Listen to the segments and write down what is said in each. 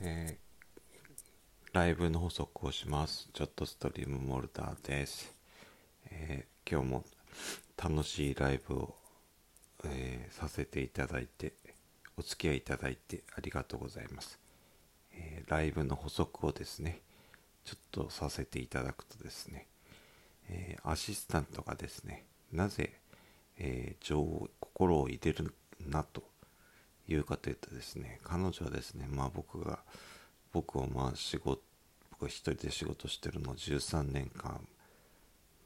えー、ライブの補足をします。ちょっとストリームモルダーです、えー、今日も楽しいライブを、えー、させていただいてお付き合いいただいてありがとうございます、えライブの補足をですねちょっとさせていただくとですね、えアシスタントがですねなぜ、え情心を入れるなというかというとですね彼女はですねまあ僕が僕をまあ仕事僕が一人で仕事してるのを13年間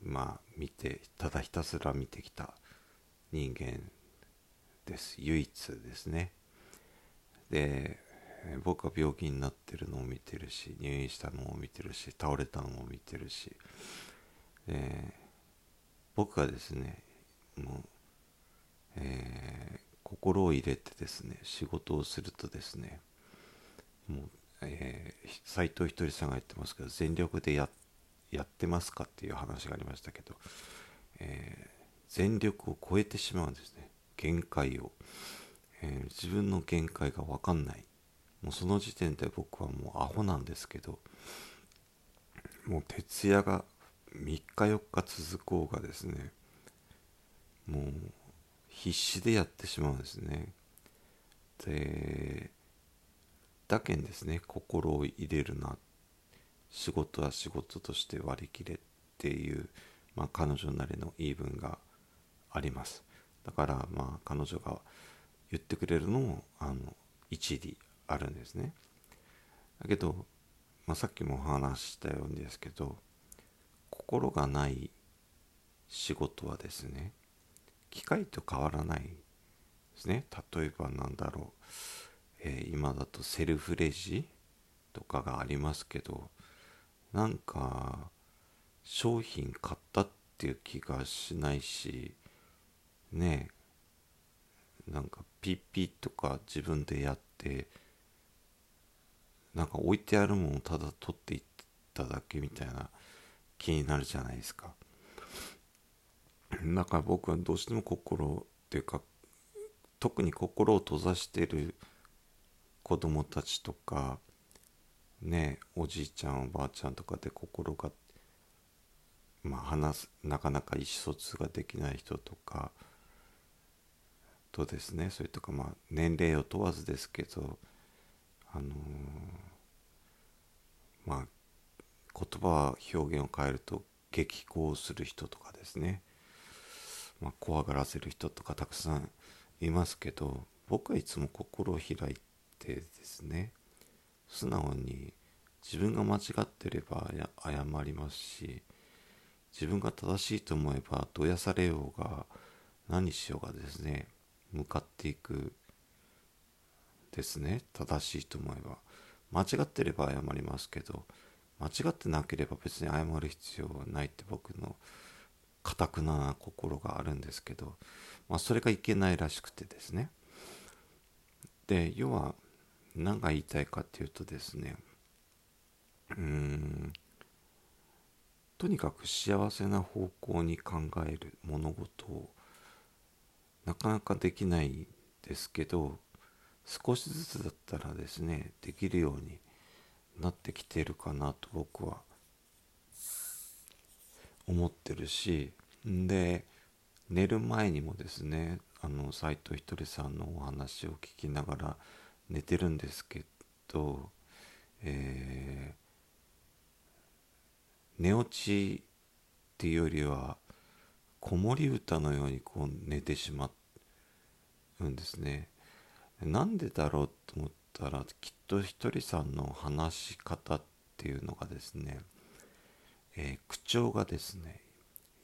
まあ見てただひたすら見てきた人間です。唯一ですね。で僕は病気になってるのを見てるし入院したのを見てるし倒れたのも見てるし。で僕がですねもうえー心を入れてですね仕事をするとですねもう、えー、藤ひとりさんが言ってますけど全力でやってますかっていう話がありましたけど、えー、全力を超えてしまうんですね。限界を、えー、自分の限界が分かんない。もうその時点で僕はもうアホなんですけどもう徹夜が3日4日続こうがですねもう必死でやってしまうんですね。でだけんですね心を入れるな。仕事は仕事として割り切れっていう、まあ、彼女なりの言い分があります。だからまあ彼女が言ってくれるのもあの一理あるんですね。だけど、まあ、さっきもお話したようにですけど心がない仕事はですね機械と変わらないですね。例えばなんだろう、えー、今だとセルフレジとかがありますけどなんか商品買ったっていう気がしないしねなんかピッピッとか自分でやってなんか置いてあるものをただ取っていっただけみたいな気になるじゃないですか。だから僕はどうしても心っていうか特に心を閉ざしてる子供たちとかねおじいちゃんおばあちゃんとかで心がまあ話すなかなか意思疎通ができない人とかとですねそれとかまあ年齢を問わずですけどあのー、まあ言葉表現を変えると激高する人とかですねまあ、怖がらせる人とかたくさんいますけど僕はいつも心を開いてですね。素直に自分が間違ってれば謝りますし自分が正しいと思えばどやされようが何しようがですね向かっていくですね。正しいと思えば。間違ってれば謝りますけど間違ってなければ別に謝る必要はないって僕のかたくな心があるんですけど、まあ、それがいけないらしくてですね。で要は何が言いたいかっていうとですねうんとにかく幸せな方向に考える物事をなかなかできないですけど少しずつだったらですねできるようになってきてるかなと僕は思ってるしで寝る前にもですねあの斎藤ひとりさんのお話を聞きながら寝てるんですけど、えー、寝落ちっていうよりは子守歌のようにこう寝てしまうんですね。なんでだろうと思ったらきっとひとりさんの話し方っていうのがですねえー、口調がですね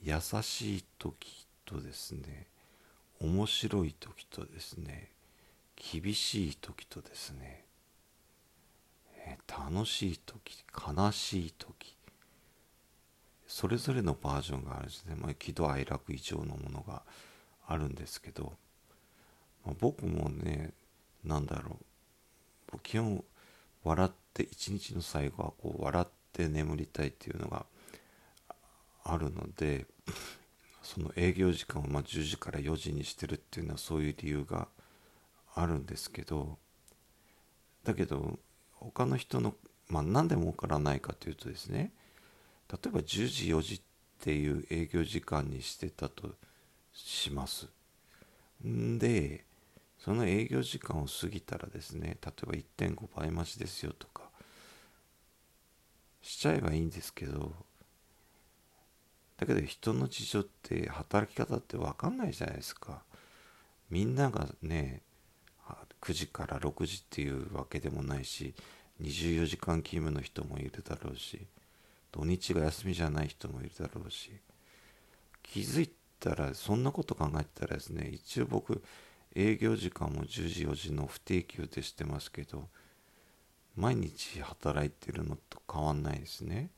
優しい時とですね面白い時とですね厳しい時とですね、えー、楽しい時悲しい時それぞれのバージョンがあるんですね、ま、喜怒哀楽以上のものがあるんですけど、まあ、僕もね何だろう基本笑って一日の最後はこう笑って眠りたいっていうのがあるのでその営業時間をま10時から4時にしてるっていうのはそういう理由があるんですけどだけど他の人のまあ何で儲からないかというとですね例えば10時4時っていう営業時間にしてたとします。んでその営業時間を過ぎたらですね例えば1.5倍増しですよとかしちゃえばいいんですけどだけど人の事情って働き方って分かんないじゃないですか。みんながね9時から6時っていうわけでもないし24時間勤務の人もいるだろうし土日が休みじゃない人もいるだろうし気づいたらそんなこと考えてたらですね一応僕営業時間も10時4時の不定休でしてますけど毎日働いてるのと変わんないですね。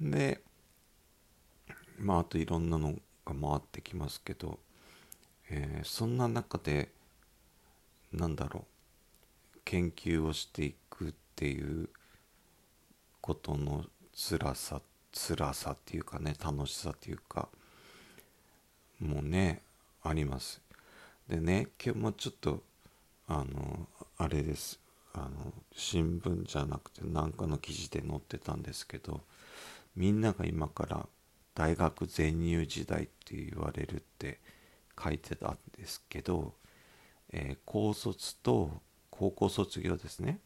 でまああといろんなのが回ってきますけど、えー、そんな中でなんだろう。研究をしていくっていうことの辛さ辛さっていうかね楽しさっていうかもうねあります。でね今日もちょっとあのあれです。あの新聞じゃなくて何かの記事で載ってたんですけどみんなが今から大学全入時代って言われるって書いてたんですけど、えー、高卒と高校卒業ですね。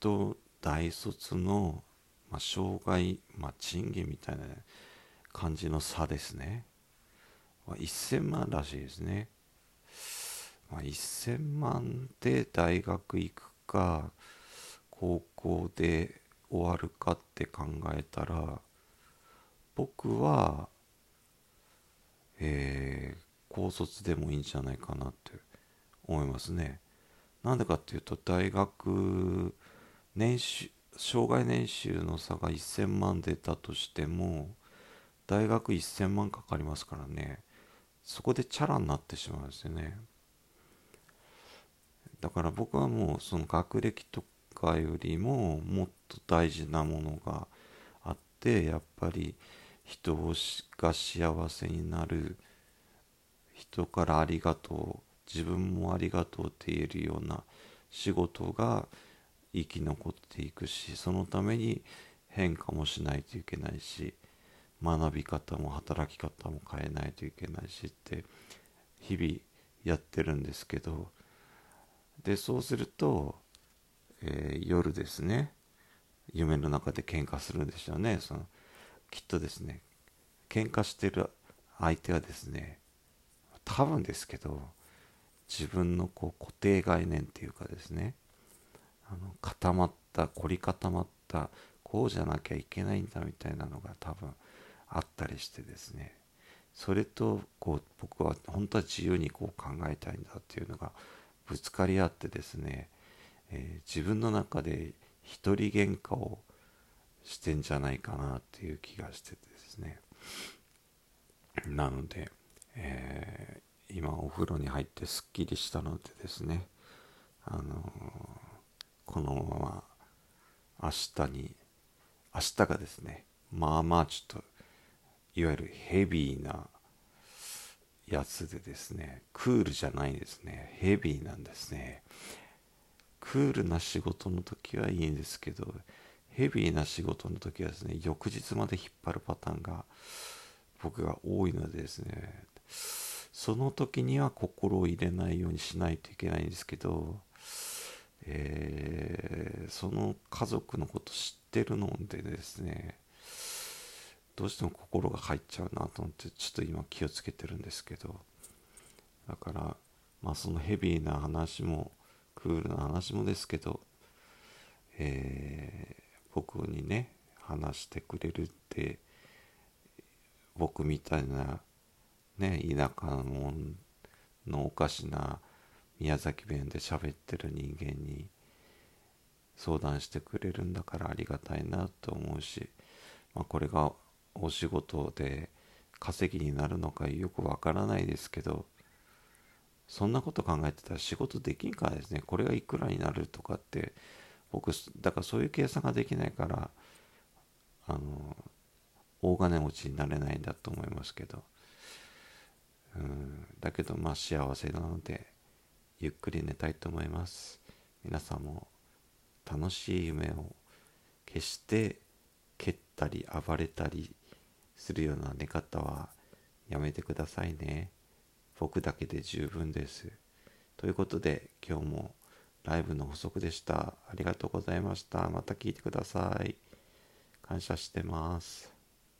と大卒の、まあ、障害、まあ、賃金みたいな感じの差ですね、まあ、1000万らしいですね、まあ、1000万で大学行くか高校で終わるかって考えたら僕は、えー、高卒でもいいんじゃないかなって。思いますね。なんでかっていうと大学年収障害年収の差が1000万出たとしても大学1000万かかりますからねそこでチャラになってしまうんですよねだから僕はもうその学歴とかよりももっと大事なものがあってやっぱり人が幸せになる人からありがとう自分もありがとうって言えるような仕事が生き残っていくしそのために変化もしないといけないし学び方も働き方も変えないといけないしって日々やってるんですけどでそうすると、えー、夜ですね夢の中で喧嘩するんでしょうね。そのきっとですね喧嘩してる相手はですね多分ですけど自分のこう固定概念っていうかですねあの固まった凝り固まったこうじゃなきゃいけないんだみたいなのが多分あったりしてですね。それとこう僕は本当は自由にこう考えたいんだっていうのがぶつかり合ってですね、えー、自分の中で一人喧嘩をしてんじゃないかなっていう気がしてですね。なので、えー、今お風呂に入ってすっきりしたのでですねあの、このまま明日に明日がですねまあまあちょっといわゆるヘビーなやつでですねクールじゃないですねヘビーなんですね。クールな仕事の時はいいんですけどヘビーな仕事の時はですね翌日まで引っ張るパターンが僕が多いのでですねその時には心を入れないようにしないといけないんですけど、えー、その家族のこと知ってるのでですねどうしても心が入っちゃうなと思ってちょっと今気をつけてるんですけどだからまあそのヘビーな話もクールな話もですけど、えー、僕にね話してくれるって僕みたいなね田舎のおかしな宮崎弁で喋ってる人間に相談してくれるんだからありがたいなと思うし、まあ、これがお仕事で稼ぎになるのかよくわからないですけどそんなこと考えてたら仕事できんからですね。これがいくらになるとかって僕だからそういう計算ができないからあの大金持ちになれないんだと思いますけど。うん。だけどまあ幸せなのでゆっくり寝たいと思います。皆さんも楽しい夢を決して蹴ったり暴れたりするような寝方はやめてくださいね。僕だけで十分です。ということで今日もライブの補足でした。ありがとうございました。また聞いてください。感謝してます。